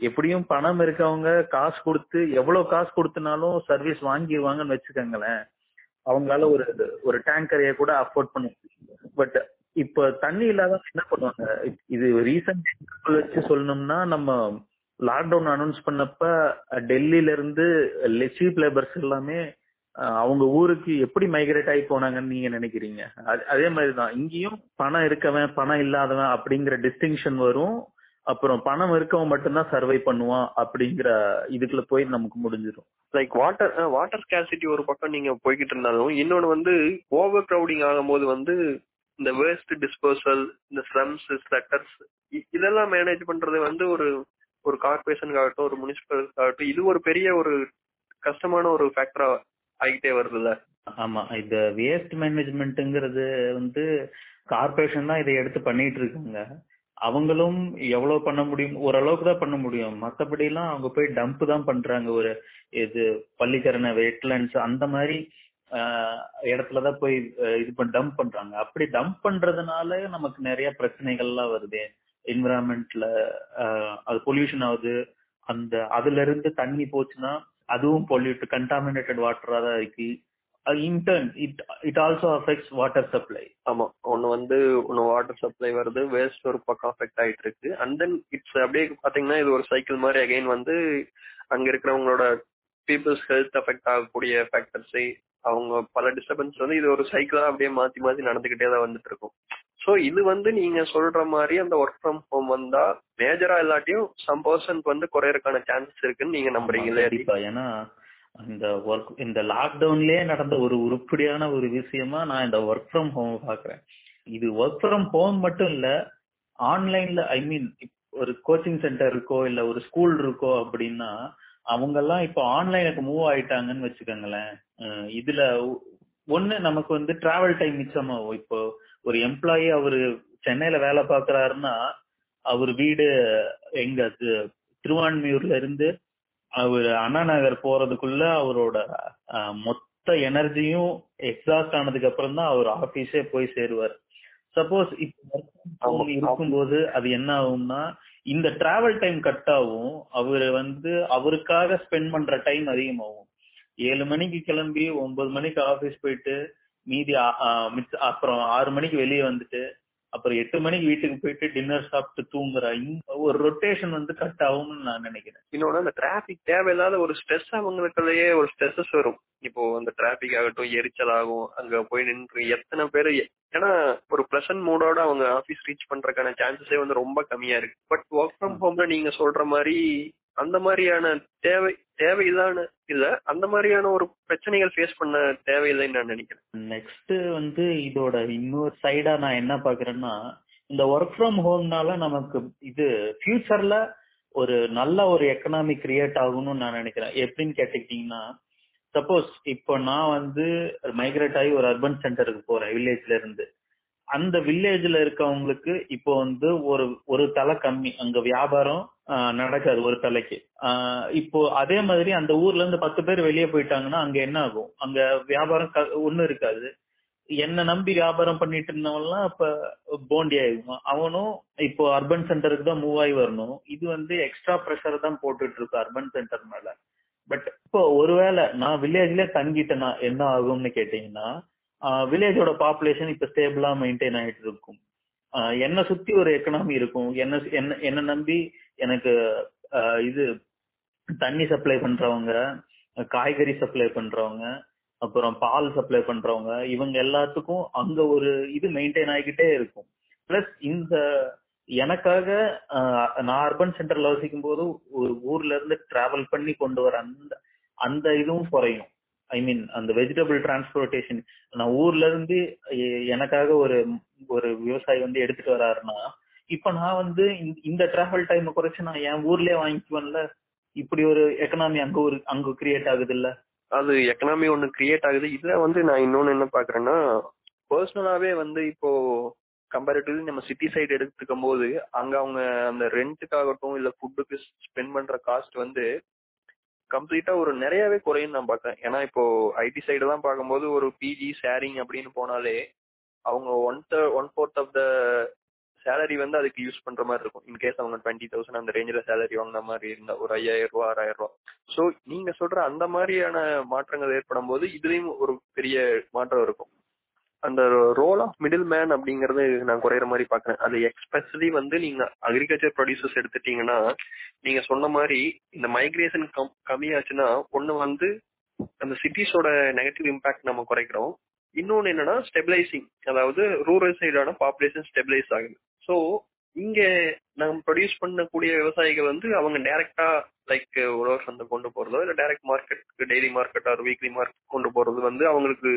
எப்படியும் பணம் இருக்கவங்க காசு கொடுத்து எவ்வளவு காசு கொடுத்தனாலும் சர்வீஸ் வாங்கிடுவாங்கன்னு வச்சுக்கோங்களேன். அவங்களால ஒரு ஒரு டேங்கரைய கூட அஃபோர்ட் பண்ண பட் இப்ப தண்ணி இல்லாத என்ன பண்ணுவாங்க? இது ரீசன்ட் வச்சு சொல்லணும்னா நம்ம லாக்டவுன் அனௌன்ஸ் பண்ணப்ப டெல்லியில இருந்து சீப் லேபர்ஸ் எல்லாமே அவங்க ஊருக்கு எப்படி மைக்ரேட் ஆகி போனாங்கன்னு நீங்க நினைக்கிறீங்க? அதே மாதிரிதான். இங்கேயும் பணம் இருக்கவன் பணம் இல்லாதவன் அப்படிங்கிற டிஸ்டிங்ஷன் வரும். அப்புறம் பணம் இருக்கவன் மட்டும்தான் சர்வை பண்ணுவான் அப்படிங்கிற இதுக்குள்ள போய் நமக்கு முடிஞ்சிடும் லைக் வாட்டர் வாட்டர் ஸ்கேசிட்டி ஒரு பக்கம் நீங்க போய்கிட்டு இருந்தாலும் இன்னொன்னு வந்து ஓவர் கிரௌடிங் ஆகும்போது வந்து இந்த வேஸ்ட் டிஸ்போசல் இந்த ஸ்லம்ஸ் ஸ்லட்டர்ஸ் இதெல்லாம் மேனேஜ் பண்றது வந்து ஒரு ஒரு கார்பரேஷனுக்காகட்டும் ஒரு முனிசிபலுக்காகட்டும் இது ஒரு பெரிய ஒரு கஷ்டமான ஒரு ஃபேக்டரா ஆகிட்டே வருதுல்ல? ஆமா. இந்த வேஸ்ட் மேனேஜ்மெண்ட்ங்கிறது வந்து கார்பரேஷன் தான் இதை எடுத்து பண்ணிட்டு இருக்காங்க. அவங்களும் எவ்வளவு பண்ண முடியும்? ஓரளவுக்கு தான் பண்ண முடியும். மத்தபடி எல்லாம் அவங்க போய் டம்ப் தான் பண்றாங்க. ஒரு இது பள்ளிக்கரணை வெட்லண்ட்ஸ் அந்த மாதிரி இடத்துலதான் போய் இது பண்ண டம்ப் பண்றாங்க. அப்படி டம்ப் பண்றதுனால நமக்கு நிறைய பிரச்சனைகள்லாம் வருது. என்விரான்மெண்ட்ல அது பொல்யூஷன் ஆகுது. அந்த அதுல இருந்து தண்ணி போச்சுன்னா அதுவும் பொல்யூட் கண்டாமினேட்டட் வாட்டரா தான் இருக்கு. In turn it it also affects water supply ஆமா. ஒன்னு வந்து ஒன்னு வாட்டர் சப்ளை வருது வேஸ்ட் ஒரு பக்கம் அஃபெக்ட் ஆயிட்டு இருக்கு. அண்ட் தென் இட்ஸ் அப்படியே பாத்தீங்கன்னா இது ஒரு சைக்கிள் மாதிரி அகைன் வந்து அங்க இருக்கிறவங்களோட பீப்புள்ஸ் ஹெல்த் அஃபெக்ட் ஆகக்கூடிய ஃபேக்டர்ஸ் அவங்க பல டிஸ்டர்பன்ஸ் வந்து இது ஒரு சைக்கிளா அப்படியே மாத்தி மாத்தி நடந்துகிட்டே தான் வந்துட்டு இருக்கும் ஸோ இது வந்து நீங்க சொல்ற மாதிரி அந்த ஒர்க் ஃப்ரம் ஹோம் வந்தா மேஜரா இல்லாட்டியும் சம் பர்சன்ட் வந்து குறையறதுக்கான சான்சஸ் இருக்குன்னு நீங்க நம்புறீங்களே ஏன்னா இந்த ஒர்க் இந்த லாக்டவுன்லயே நடந்த ஒரு உருப்படியான ஒரு விஷயமா நான் இந்த ஒர்க் ஃப்ரம் ஹோம் பாக்குறேன். இது ஒர்க் ஃப்ரம் ஹோம் மட்டும் இல்ல ஆன்லைன்ல ஐ மீன் ஒரு கோச்சிங் சென்டர் இருக்கோ இல்ல ஒரு ஸ்கூல் இருக்கோ அப்படின்னா அவங்க எல்லாம் இப்போ ஆன்லைனுக்கு மூவ் ஆயிட்டாங்கன்னு வச்சுக்கோங்களேன். இதுல ஒண்ணு நமக்கு வந்து டிராவல் டைம் மிச்சமாகும் இப்போ ஒரு எம்ப்ளாயி அவரு சென்னையில வேலை பாக்குறாருன்னா அவர் வீடு எங்க திருவான்மியூர்ல இருந்து அவர் அண்ணா நகர் போறதுக்குள்ள அவரோட மொத்த எனர்ஜியும் எக்ஸாஸ்ட் ஆனதுக்கு அப்புறம் தான் அவர் ஆபீஸே போய் சேருவார். சப்போஸ் இப்போ இருக்கும்போது அது என்ன ஆகும்னா இந்த டிராவல் டைம் கட் ஆகும் அவரு வந்து அவருக்காக ஸ்பெண்ட் பண்ற டைம் அதிகமாகும். ஏழு மணிக்கு கிளம்பி ஒன்பது மணிக்கு ஆபீஸ் போயிட்டு மீதி அப்புறம் ஆறு மணிக்கு வெளியே வந்துட்டு அப்புறம் எட்டு மணிக்கு வீட்டுக்கு போயிட்டு டின்னர் சாப்பிட்டு தூங்குற இந்த ஒரு ரொட்டேஷன் வந்து கட் ஆகும்னு நான் நினைக்கிறேன். இன்னொன்னு அந்த டிராபிக் தேவையில்லாத ஒரு ஸ்ட்ரெஸ் அவங்களுக்குள்ளேயே ஒரு ஸ்ட்ரெஸ்ஸஸ் வரும். இப்போ அந்த டிராபிக் ஆகட்டும் எரிச்சல் ஆகும் அங்க போய் நின்று எத்தனை பேர் ஏன்னா ஒரு பிளசன்ட் மூடோட அவங்க ஆபீஸ் ரீச் பண்றதுக்கான சான்சஸே வந்து ரொம்ப கம்மியா இருக்கு. பட் ஒர்க் ஃப்ரம் ஹோம்ல நீங்க சொல்ற மாதிரி அந்த மாதிரியான தேவை தேவையில்லான இல்ல அந்த மாதிரியான ஒரு பிரச்சனைகள் ஃபேஸ் பண்ண தேவையில்லைன்னு நான் நினைக்கிறேன். நெக்ஸ்ட் வந்து இதோட இன்னொரு சைடா நான் என்ன பாக்குறேன்னா இந்த ஒர்க் ஃப்ரம் ஹோம்னால நமக்கு இது ஃபியூச்சர்ல ஒரு நல்ல ஒரு எக்கனாமி கிரியேட் ஆகும்னு நான் நினைக்கிறேன். எப்படின்னு கேட்டுக்கிட்டீங்கன்னா சப்போஸ் இப்போ நான் வந்து மைக்ரேட் ஆகி ஒரு அர்பன் சென்டருக்கு போறேன் வில்லேஜ்ல இருந்து. அந்த வில்லேஜ்ல இருக்கவங்களுக்கு இப்போ வந்து ஒரு ஒரு தலை கம்மி. அங்க வியாபாரம் ஆஹ், நடக்காது ஒரு தலைக்கு. இப்போ அதே மாதிரி அந்த ஊர்ல இருந்து பத்து பேர் வெளியே போயிட்டாங்கன்னா அங்க என்ன ஆகும்? அங்க வியாபாரம் ஒண்ணு ஒண்ணும் இருக்காது. என்ன நம்பி வியாபாரம் பண்ணிட்டு இருந்தவன்லாம் இப்ப போண்டி ஆயிடுமா அவனும் இப்போ அர்பன் சென்டருக்கு தான் மூவ் ஆகி வரணும். இது வந்து எக்ஸ்ட்ரா ப்ரெஷர் தான் போட்டுட்டு இருக்கு அர்பன் சென்டர் மேல. பட் இப்போ ஒருவேளை நான் வில்லேஜ்ல தங்கிட்டேன்னா என்ன ஆகும்னு கேட்டீங்கன்னா வில்லேஜோட பாப்புலேஷன் இப்ப ஸ்டேபிளா மெயின்டைன் ஆயிட்டு இருக்கும் என்ன என்னை சுத்தி ஒரு எக்கனாமி இருக்கும். என்ன என்ன என்ன நம்பி எனக்கு இது தண்ணி சப்ளை பண்றவங்க காய்கறி சப்ளை பண்றவங்க அப்புறம் பால் சப்ளை பண்றவங்க இவங்க எல்லாத்துக்கும் அங்க ஒரு இது மெயின்டைன் ஆகிக்கிட்டே இருக்கும். பிளஸ் இந்த எனக்காக நான் அர்பன் சென்டர்ல வசிக்கும் போது ஒரு ஊர்ல இருந்து டிராவல் பண்ணி கொண்டு வர அந்த அந்த இதுவும் குறையும். ஐ மீன் அந்த வெஜிடபிள் டிரான்ஸ்போர்ட்டேஷன் நான் ஊர்ல இருந்து எனக்காக ஒரு ஒரு விவசாயி வந்து எடுத்துட்டு வராருன்னா இப்ப நான் வந்து இந்த- இந்த டிராவல் டைம் குறைச்சு நான் என் ஊர்லயே வாங்கிக்குவேன்ல? இப்படி ஒரு எக்கனாமி அங்க ஒரு அங்க கிரியேட் ஆகுது இல்ல அது எக்கனாமி ஒண்ணு கிரியேட் ஆகுது. இதுல வந்து நான் இன்னொன்னு என்ன பாக்குறேன்னா பர்சனலாவே வந்து இப்போ கம்பேரிட்டிவ்லி நம்ம சிட்டி சைடு எடுத்துக்கும் போது அங்க அவங்க அந்த ரெண்ட்டுக்காகட்டும் இல்ல ஃபுட்டுக்கு ஸ்பெண்ட் பண்ற காஸ்ட் வந்து கம்ப்ளீட்டா ஒரு நிறையவே குறையும் நான் பாக்குறேன் ஏன்னா இப்போ ஐடி சைடு தான் பார்க்கும்போது ஒரு பிஜி ஷேரிங் அப்படின்னு போனாலே அவங்க one one fourth of the salary வந்து அதுக்கு யூஸ் பண்ற மாதிரி இருக்கும். இன்கேஸ் அவங்க டுவெண்ட்டி தௌசண்ட் அந்த ரேஞ்சில் சேலரி வாங்கின மாதிரி இருந்தா ஒரு ஐயாயிரம் ரூபா ஆறாயிரம் ரூபா ஸோ நீங்க சொல்ற அந்த மாதிரியான மாற்றங்கள் ஏற்படும் போது இதுலயும் ஒரு பெரிய மாற்றம் இருக்கும். அந்த ரோல் ஆஃப் மிடில் மேன் அப்படிங்கறது நான் குறையிற மாதிரி பாக்குறேன் அது எக்ஸ்பெஷலி வந்து நீங்க அக்ரிகல்ச்சர் ப்ரொடியூசர்ஸ் எடுத்துட்டீங்கன்னா நீங்க சொன்ன மாதிரி இந்த மைக்ரேஷன் கம் கம்மியாச்சுன்னா ஒண்ணு வந்து அந்த சிட்டிஸோட நெகட்டிவ் இம்பாக்ட் நம்ம குறைக்கிறோம். இன்னொன்னு என்னன்னா ஸ்டெபிலைசிங் அதாவது ரூரல் சைடான பாப்புலேஷன் ஸ்டெபிலைஸ் ஆகுது. ஸோ இங்க நம்ம ப்ரொடியூஸ் பண்ணக்கூடிய விவசாயிகள் வந்து அவங்க டைரக்டா லைக் உழவர் சந்தை கொண்டு போறதோ இல்ல direct market daily market or weekly market கொண்டு போறது வந்து அவங்களுக்கு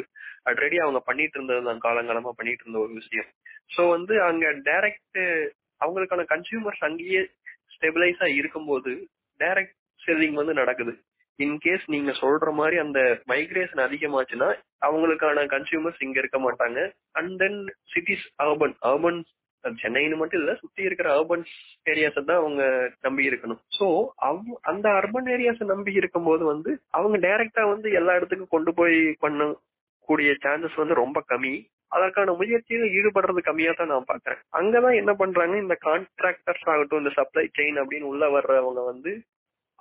ஆல்ரெடி அவங்க பண்ணிட்டு இருந்தது தான் காலங்காலமா பண்ணிட்டு இருந்த ஒரு விஷயம். ஸோ வந்து அங்க டைரக்ட் அவங்களுக்கான கன்சியூமர்ஸ் அங்கேயே ஸ்டெபிளைஸா இருக்கும்போது டைரக்ட் செல்லிங் வந்து நடக்குது. இன்கேஸ் நீங்க சொல்ற மாதிரி அந்த மைக்ரேஷன் அதிகமாச்சுன்னா அவங்களுக்கான கன்சியூமர்ஸ் இங்க இருக்க மாட்டாங்க. And then cities urban urban சென்னைன்னு மட்டும் இல்ல சுத்தி இருக்கிற அர்பன் ஏரியாஸ் தான் அவங்க நம்பி இருக்கணும். சோ அவ் அந்த அர்பன் ஏரியாஸை நம்பி இருக்கும்போது வந்து அவங்க டைரக்டா வந்து எல்லா இடத்துக்கும் கொண்டு போய் பண்ண கூடிய சான்சஸ் வந்து ரொம்ப கம்மி. அதற்கான முயற்சியில ஈடுபடுறது கம்மியா தான் நான் பாக்குறேன். அங்கதான் என்ன பண்றாங்க இந்த கான்ட்ராக்டர்ஸ் ஆகட்டும் இந்த சப்ளை செயின் அப்படின்னு உள்ள வர்றவங்க வந்து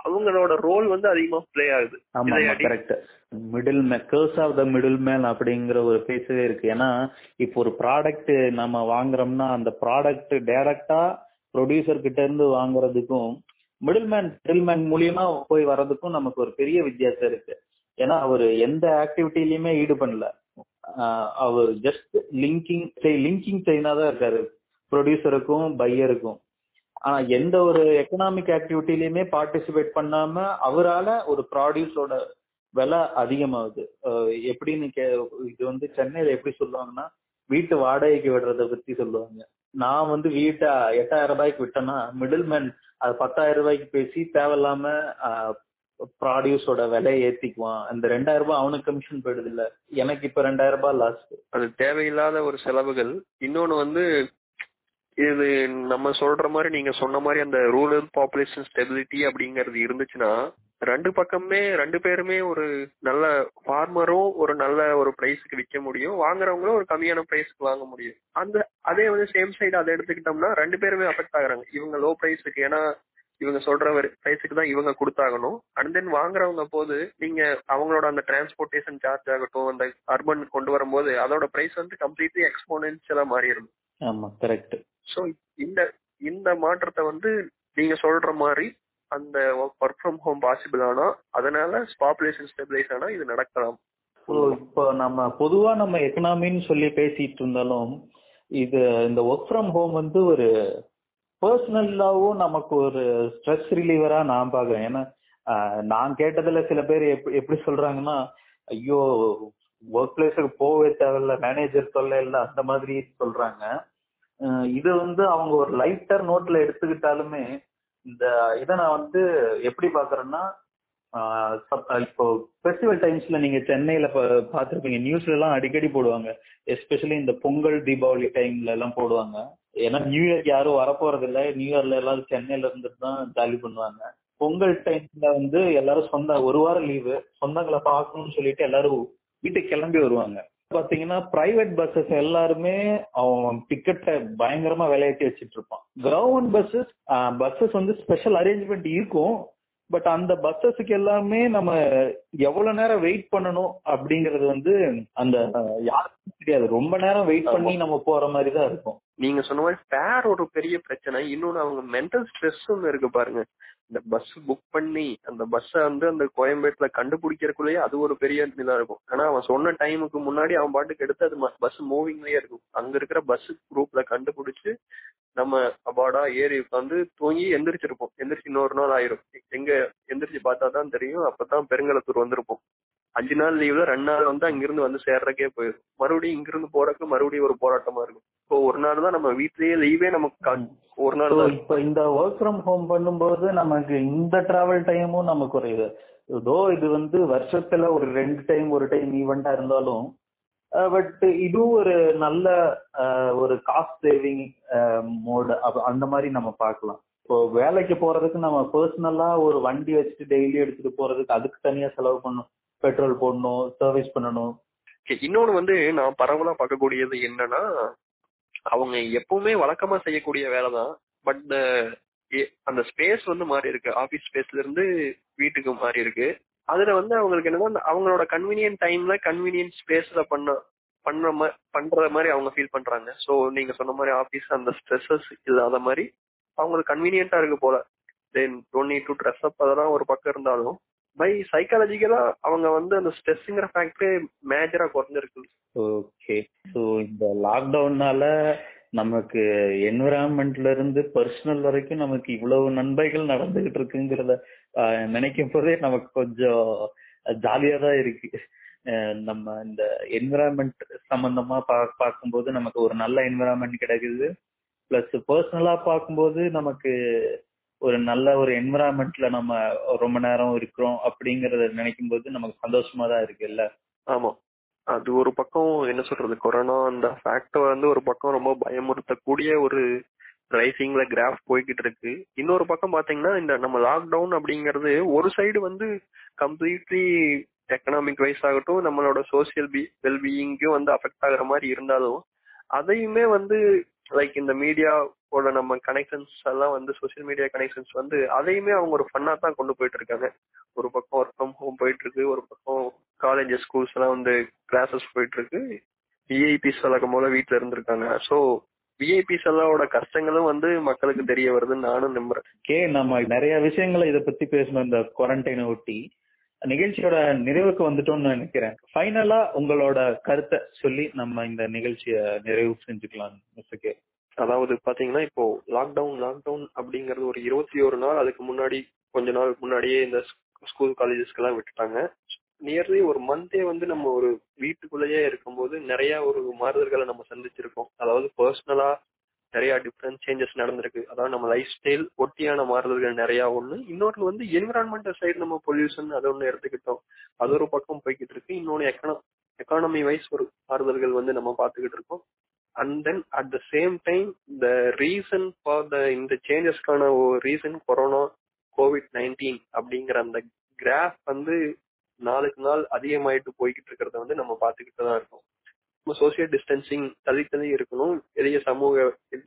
அவங்களோட ரோல் வந்து அதிகமா பிளே ஆகுது. ஆமா correct middle May curse of the middle man அப்படிங்கிற ஒரு பேசவே இருக்கு. ஏன்னா இப்போ ஒரு ப்ராடக்ட் நம்ம வாங்குறோம்னா அந்த ப்ராடக்ட் டைரக்டா ப்ரொடியூசர் கிட்ட இருந்து வாங்குறதுக்கும் மிடில் மேன் மிடில் மேன் மூலியமா போய் வர்றதுக்கும் நமக்கு ஒரு பெரிய வித்தியாசம் இருக்கு. ஏன்னா அவர் எந்த ஆக்டிவிட்டிலயுமே ஈடுபடல. ஆஹ் அவர் ஜஸ்ட் லிங்கிங் லிங்கிங் செயினா தான் இருக்காரு. ப்ரொடியூசருக்கும் பையருக்கும் ஆனா எந்த ஒரு எக்கனாமிக் ஆக்டிவிட்டிலயுமே பார்ட்டிசிபேட் பண்ணாம அவரால ஒரு ப்ராடியூஸோட விலை அதிகமாகுது. எப்படின்னு கே இது வந்து சென்னையில எப்படி சொல்லுவாங்கன்னா வீட்டு வாடகைக்கு விடுறத பத்தி சொல்லுவாங்க. நான் வந்து வீட்டை எட்டாயிரம் ரூபாய்க்கு விட்டேன்னா மிடில் மேன் அது பத்தாயிரம் ரூபாய்க்கு பேசி தேவையில்லாம ப்ராடியூஸோட விலையை ஏத்திக்குவான். அந்த ரெண்டாயிரம் ரூபாய் அவனுக்கு கமிஷன் போயிடுது இல்ல. எனக்கு இப்ப ரெண்டாயிரம் ரூபாய் லாஸ் அது தேவையில்லாத ஒரு செலவுகள். இன்னொன்னு வந்து இது நம்ம சொல்ற மாதிரி நீங்க சொன்ன மாதிரி அந்த ரூரல் பாப்புலேஷன் ஸ்டெபிலிட்டி அப்படிங்கறது இருந்துச்சுன்னா ரெண்டு பக்கமே ரெண்டு பேருமே ஒரு நல்ல ஃபார்மரும் ஒரு நல்ல ஒரு பிரைஸ்க்கு விற்க முடியும். வாங்குறவங்களும் ஒரு கம்மியான பிரைஸ்க்கு வாங்க முடியும். அந்த அதே வந்து சேம் சைடு அதை எடுத்துக்கிட்டோம்னா ரெண்டு பேருமே அஃபெக்ட் ஆகுறாங்க. இவங்க லோ பிரைஸுக்கு ஏன்னா இவங்க சொல்ற பிரைஸுக்கு தான் இவங்க கொடுத்தாகணும். அண்ட் தென் வாங்குறவங்க போது நீங்க அவங்களோட அந்த டிரான்ஸ்போர்டேஷன் சார்ஜ் ஆகட்டும் அந்த அர்பன் கொண்டு வரும்போது அதோட பிரைஸ் வந்து கம்ப்ளீட்லி எக்ஸ்போனன்ஷியலா மாறிடும். ஆமா கரெக்ட் ஸோ இந்த இந்த மாற்றத்தை வந்து நீங்க சொல்ற மாதிரி அந்த ஒர்க் ஃப்ரம் ஹோம் பாசிபிள் ஆனா அதனால பாப்புலேஷன் ஸ்டெபிலைஸ் ஆனா இது நடக்கலாம். இப்போ நம்ம பொதுவா நம்ம எக்கனாமின்னு சொல்லி பேசிட்டு இருந்தாலும் இது இந்த ஒர்க் ஃப்ரம் ஹோம் வந்து ஒரு பர்சனலாவும் நமக்கு ஒரு ஸ்ட்ரெஸ் ரிலீவரா நான் பாக்குறேன் ஏன்னா நான் கேட்டதுல சில பேர் எப்படி எப்படி சொல்றாங்கன்னா ஐயோ ஒர்க் பிளேஸுக்கு போகவே தேவையில்ல மேனேஜர் தொல்லை இல்ல அந்த மாதிரி சொல்றாங்க. இது வந்து அவங்க ஒரு லைட்டர் நோட்ல எடுத்துக்கிட்டாலுமே இந்த இதை நான் வந்து எப்படி பாக்குறேன்னா இப்போ ஃபெஸ்டிவல் டைம்ஸ்ல நீங்க சென்னையில பா- நியூஸ்ல எல்லாம் அடிக்கடி போடுவாங்க. எஸ்பெஷலி இந்த பொங்கல் தீபாவளி டைம்ல எல்லாம் போடுவாங்க. ஏன்னா நியூ இயர் யாரும் வரப்போறது இல்ல. நியூ இயர்ல எல்லாரும் சென்னையில இருந்துட்டு தான் ஜாலி பண்ணுவாங்க. பொங்கல் டைம்ல வந்து எல்லாரும் சொந்த ஒரு வாரம் லீவு சொந்தங்களை பார்க்கணும்னு சொல்லிட்டு எல்லாரும் வீட்டுக்கு கிளம்பி வருவாங்க. பாத்தீங்கன்னா பிரைவேட் பஸ்ஸஸ் எல்லாருமே அவன் டிக்கெட்டை பயங்கரமா விலையேற்றி வச்சிட்டு இருப்பான் கவர்மெண்ட் பஸ்ஸஸ் பஸ்ஸஸ் வந்து ஸ்பெஷல் அரேஞ்ச்மெண்ட் இருக்கும். பட் அந்த பஸ்ஸஸுக்கு எல்லாமே நம்ம எவ்வளவு நேரம் வெயிட் பண்ணணும் அப்படிங்கறது வந்து அந்த யார் தெரியாது. ரொம்ப நேரம் வெயிட் பண்ணி நம்ம போற மாதிரி தான் இருக்கும். நீங்க சொன்ன மாதிரி ஃபேர் ஒரு பெரிய பிரச்சனை. இன்னொன்னு அவங்க மென்டல் ஸ்ட்ரெஸ் ஒன்று இருக்கு பாருங்க. இந்த பஸ் புக் பண்ணி அந்த பஸ்ஸை வந்து அந்த கோயம்பேட்டுல கண்டுபிடிக்கிறதுக்குள்ளேயே அது ஒரு பெரிய இதா இருக்கும். ஆனா அவன் சொன்ன டைமுக்கு முன்னாடி அவன் பாட்டுக்கு எடுத்து அது பஸ் மூவிங்லயே இருக்கும். அங்க இருக்கிற பஸ் குரூப்ல கண்டுபிடிச்சு நம்ம அபாடா ஏறி உட்காந்து தூங்கி எந்திரிச்சிருப்போம். எந்திரிச்சு இன்னொரு நாள் ஆயிரும். எங்க எந்திரிச்சு பார்த்தா தான் தெரியும். அப்பதான் பெருங்கலத்தூர் வந்திருப்போம். அஞ்சு நாள் லீவ்ல ரெண்டு நாள் வந்து அங்கிருந்து வந்து சேர்றதுக்கே போயிடும். மறுபடியும் இங்கிருந்து போறதுக்கு மறுபடியும் ஒரு போராட்டமா இருக்கும். இப்போ ஒரு நாள் தான் நம்ம வீட்லயே லீவே நமக்கு ஒரு நாள் தான். இப்ப இந்த ஒர்க் ஃப்ரம் ஹோம் பண்ணும்போது நமக்கு இந்த டிராவல் டைமும் நமக்கு குறையுது ஏதோ இது வந்து வருஷத்துல ஒரு ரெண்டு டைம் ஒரு டைம் ஈவெண்டா இருந்தாலும் பட் இதுவும் ஒரு நல்ல ஒரு காஸ்ட் சேவிங் மோடு அந்த மாதிரி நம்ம பார்க்கலாம். இப்போ வேலைக்கு போறதுக்கு நம்ம பர்சனலா ஒரு வண்டி வச்சுட்டு டெய்லி எடுத்துட்டு போறதுக்கு அதுக்கு தனியா செலவு பண்ணணும். பெட்ரோல் போடணும் சர்வீஸ் பண்ணணும். இன்னொன்னு வந்து நான் பரவலா பார்க்கக்கூடியது என்னன்னா அவங்க எப்பவுமே வழக்கமா செய்யக்கூடிய வேலை தான். பட் அந்த ஸ்பேஸ் வந்து மாறி இருக்கு. ஆபீஸ் ஸ்பேஸ்ல இருந்து வீட்டுக்கு மாறி இருக்கு. அதுல வந்து அவங்களுக்கு என்னன்னா அவங்களோட கன்வீனியன்ட் டைம்ல கன்வீனியன்ட் ஸ்பேஸ்ல பண்ண பண்ற மாதிரி பண்ற மாதிரி அவங்க ஃபீல் பண்றாங்க. சோ நீங்க சொன்ன மாதிரி ஆபீஸ் அந்த ஸ்ட்ரெஸ்ஸஸ் இல்லாத மாதிரி அவங்களுக்கு கன்வீனியன்ட்டா இருக்கு போல. Then don't need to dress up அதெல்லாம் ஒரு பக்கம் இருந்தாலும் பை சைக்காலஜிக்கலா அவங்க வந்து அந்த ஸ்ட்ரெஸ்ங்கிற ஃபேக்டரே மேஜரா குறைஞ்சிருக்கு. ஓகே ஸோ இந்த லாக்டவுன்னால நமக்கு என்விரான்மெண்ட்ல இருந்து பர்சனல் வரைக்கும் நமக்கு இவ்வளவு நன்மைகள் நடந்துகிட்டு இருக்குங்கிறத நினைக்கும் போதே நமக்கு கொஞ்சம் ஜாலியா தான் இருக்கு. நம்ம இந்த என்விரான்மெண்ட் சம்பந்தமா பா பார்க்கும்போது நமக்கு ஒரு நல்ல என்விரான்மெண்ட் கிடைக்குது. பிளஸ் பர்சனலா பார்க்கும்போது நமக்கு ஒரு நல்ல ஒரு என்விரான்மெண்ட்ல நம்ம ரொம்ப நேரம் இருக்கிறோம் அப்படிங்கறத நினைக்கும் போது நமக்கு சந்தோஷமா தான் இருக்கு இல்ல ஆமா. அது ஒரு பக்கம் என்ன சொல்றது? கொரோனா அந்த ஃபேக்டர் வந்து ஒரு பக்கம் ரொம்ப பயமுறுத்தக்கூடிய ஒரு ரைசிங்ல கிராஃப் போய்கிட்டு இருக்கு. இன்னொரு பக்கம் பாத்தீங்கன்னா இந்த நம்ம லாக்டவுன் அப்படிங்கிறது ஒரு சைடு வந்து கம்ப்ளீட்லி எக்கனாமிக் வைஸ் ஆகட்டும் நம்மளோட சோசியல் பி வெல்பீயிங்கும் வந்து அஃபெக்ட் ஆகுற மாதிரி இருந்தாலும் அதையுமே வந்து லைக் இந்த மீடியாவோட நம்ம கனெக்ஷன்ஸ் எல்லாம் வந்து சோசியல் மீடியா கனெக்ஷன்ஸ் வந்து அதையுமே அவங்க ஒரு ஃபன்னா தான் கொண்டு போயிட்டு இருக்காங்க. ஒரு பக்கம் ஒர்க் ஃப்ரம் ஹோம் போயிட்டு இருக்கு ஒரு பக்கம் காலேஜ் ஸ்கூல்ஸ் எல்லாம் வந்து கிளாஸஸ் போயிட்டு இருக்கு விஐபிஸ் வழக்கம் போல வீட்டுல இருந்திருக்காங்க. ஸோ விஐபிஸ் எல்லாரோட கஷ்டங்களும் வந்து மக்களுக்கு தெரிய வருதுன்னு நானும் நம்புறேன். கே நம்ம நிறைய விஷயங்களை இத பத்தி பேசணும். இந்த குவாரண்டைனை ஒட்டி நிகழ்ச்சியோட நிறைவுக்கு வந்துட்டோம்னு நினைக்கிறேன். ஃபைனலா உங்களோட கருத்தை சொல்லி நம்ம இந்த நிகழ்ச்சியை நிறைவு செஞ்சுக்கலாம் மிஸ்ஸுக்கு அதாவது பாத்தீங்கன்னா இப்போ லாக்டவுன் லாக்டவுன் அப்படிங்கறது ஒரு இருபத்தி ஒரு நாள் அதுக்கு முன்னாடி கொஞ்ச நாள் முன்னாடியே இந்த ஸ்கூல் காலேஜஸ்க்கு எல்லாம் விட்டுட்டாங்க. நியர்லி ஒரு மந்தே வந்து நம்ம ஒரு வீட்டுக்குள்ளேயே இருக்கும்போது நிறைய ஒரு மாறுதல்களை நம்ம சந்திச்சிருக்கோம். அதாவது பர்சனலா நிறைய டிஃப்ரெண்ட் சேஞ்சஸ் நடந்திருக்கு. அதாவது நம்ம லைஃப் ஸ்டைல் ஒட்டியான மாறுதல்கள் நிறைய ஒண்ணு. இன்னொரு வந்து என்விரான்மெண்டல் சைடு நம்ம பொல்யூஷன் அது ஒண்ணு எடுத்துக்கிட்டோம். அது ஒரு பக்கம் போய்கிட்டு இருக்கு. இன்னொன்னு எக்கனா எக்கானமி வைஸ் ஒரு மாறுதல்கள் வந்து நம்ம பார்த்துக்கிட்டு இருக்கோம். And then at the same time the reason for the இந்த சேஞ்சஸ்க்கான ரீசன் கொரோனா கோவிட் நைன்டீன் அப்படிங்கிற அந்த கிராஃப் வந்து நாளுக்கு நாள் அதிகமாயிட்டு போய்கிட்டு இருக்கிறத வந்து நம்ம பார்த்துக்கிட்டு தான் இருக்கோம். சோசியல் டிஸ்டன்சிங் தள்ளி தள்ளி இருக்கணும். பெரிய சமூக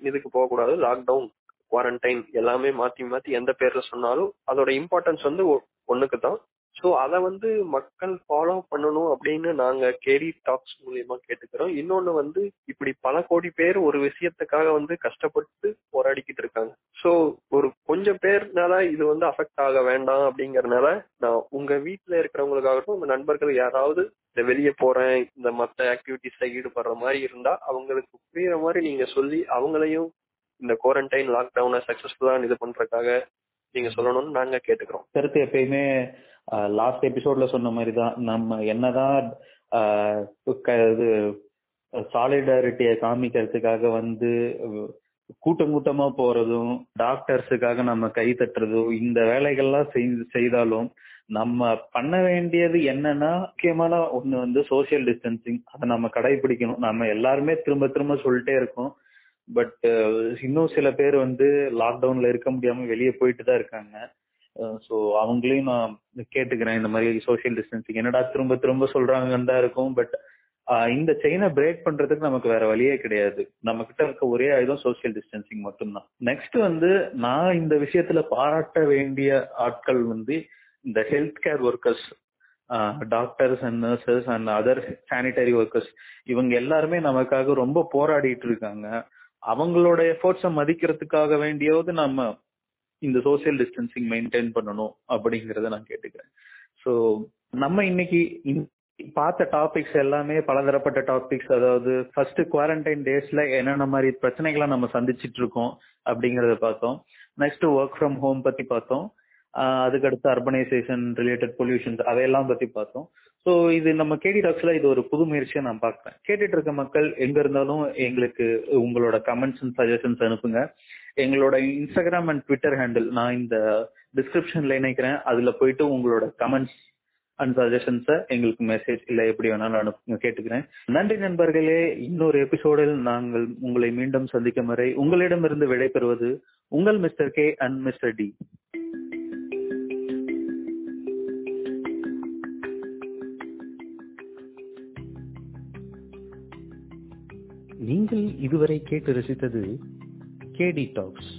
இதுக்கு போகக்கூடாது. லாக்டவுன் குவாரண்டைன் எல்லாமே மாத்தி மாத்தி எந்த பேர்ல சொன்னாலும் அதோட இம்பார்ட்டன்ஸ் வந்து ஒண்ணுக்கு தான் ஸோ அதை வந்து மக்கள் ஃபாலோ பண்ணணும் அப்படின்னு நாங்க கேடி டாக்ஸ் மூலியமா கேட்டுக்கிறோம். இன்னொன்னு வந்து இப்படி பல கோடி பேர் ஒரு விஷயத்துக்காக வந்து கஷ்டப்பட்டு போராடிக்கிட்டு இருக்காங்க. ஸோ ஒரு கொஞ்சம் பேர்னால இது வந்து அஃபெக்ட் ஆக வேண்டாம் அப்படிங்கறனால நான் உங்க வீட்டுல இருக்கிறவங்களுக்காகட்டும் உங்க நண்பர்கள் யாராவது இந்த வெளியே போறேன் இந்த மத்த ஆக்டிவிட்டிஸ்ல ஈடுபடுற மாதிரி இருந்தா அவங்களுக்கு புரியுற மாதிரி நீங்க சொல்லி அவங்களையும் இந்த குவாரண்டைன் லாக்டவுனை சக்சஸ்ஃபுல்லா இது பண்றதுக்காக நீங்க சொல்லணும்னு நாங்க கேட்டுக்கிறோம். கருத்து எப்பயுமே லாஸ்ட் எபிசோட்ல சொன்ன மாதிரி தான் நம்ம என்னதான் இது சாலிடாரிட்டியை காமிக்கிறதுக்காக வந்து கூட்டம் கூட்டமா போறதும் டாக்டர்ஸுக்காக நம்ம கை தட்டுறதும் இந்த வேலைகள்லாம் செய்தாலும் நம்ம பண்ண வேண்டியது என்னன்னா முக்கியமான ஒண்ணு வந்து சோசியல் டிஸ்டன்சிங் அதை நம்ம கடைபிடிக்கணும். நம்ம எல்லாருமே திரும்ப திரும்ப சொல்லிட்டே இருக்கோம். பட் இன்னும் சில பேர் வந்து லாக்டவுன்ல இருக்க முடியாம வெளியே போயிட்டு தான் இருக்காங்க. ஸோ அவங்களையும் நான் கேட்டுக்கிறேன் இந்த மாதிரி சோசியல் டிஸ்டன்சிங் என்னடா திரும்ப திரும்ப சொல்றாங்கன்னு தான் இருக்கும் பட் இந்த செயினை பிரேக் பண்றதுக்கு நமக்கு வேற வழியே கிடையாது. நம்ம கிட்ட இருக்க ஒரே ஆயுதம் சோசியல் டிஸ்டன்சிங் மட்டும்தான். நெக்ஸ்ட் வந்து நான் இந்த விஷயத்துல பாராட்ட வேண்டிய ஆட்கள் வந்து இந்த health care workers doctors and nurses and other sanitary workers இவங்க எல்லாருமே நமக்காக ரொம்ப போராடிட்டு இருக்காங்க. அவங்களோட எஃபோர்ட்ஸை மதிக்கிறதுக்காக வேண்டியாவது நம்ம இந்த சோசியல் டிஸ்டன்சிங் மெயின்டைன் பண்ணணும் அப்படிங்கறத நான் கேட்டுக்கிறேன். ஸோ நம்ம இன்னைக்கு பார்த்த டாபிக்ஸ் எல்லாமே பலதரப்பட்ட டாபிக்ஸ் அதாவது ஃபர்ஸ்ட் குவாரண்டைன் டேஸ்ல என்னென்ன மாதிரி பிரச்சனைகளை நம்ம சந்திச்சிட்டு இருக்கோம் அப்படிங்கறத பார்த்தோம். நெக்ஸ்ட் ஒர்க் ஃப்ரம் ஹோம் பத்தி பார்த்தோம். அதுக்கடுத்து அர்பனைசேஷன் ரிலேட்டட் பொல்யூஷன்ஸ் அதையெல்லாம் பத்தி பார்த்தோம். ஸோ இது நம்ம கேடி டாக்ஸ்ல இது ஒரு புது முயற்சியா நான் பார்க்குறேன். கேட்டுட்டு இருக்க மக்கள் எங்க இருந்தாலும் எங்களுக்கு உங்களோட கமெண்ட்ஸ் அண்ட் சஜஷன்ஸ் அனுப்புங்க. எங்களோட இன்ஸ்டாகிராம் அண்ட் ட்விட்டர் ஹேண்டில் நான் இந்த டிஸ்கிரிப்ஷன்ல இணைக்கிறேன். அதுல போயிட்டு உங்களோட கமெண்ட்ஸ் அண்ட் சஜஷன்ஸை எங்களுக்கு மெசேஜ் இல்லை எப்படி வேணாலும் அனுப்புங்க கேட்டுக்கிறேன். நன்றி நண்பர்களே இன்னொரு எபிசோடில் நாங்கள் உங்களை மீண்டும் சந்திக்கும் வரை உங்களிடமிருந்து விடைபெறுவது உங்கள் mister K and mister D நீங்கள் இதுவரை கேட்டு ரசித்தது கேடி டாக்ஸ்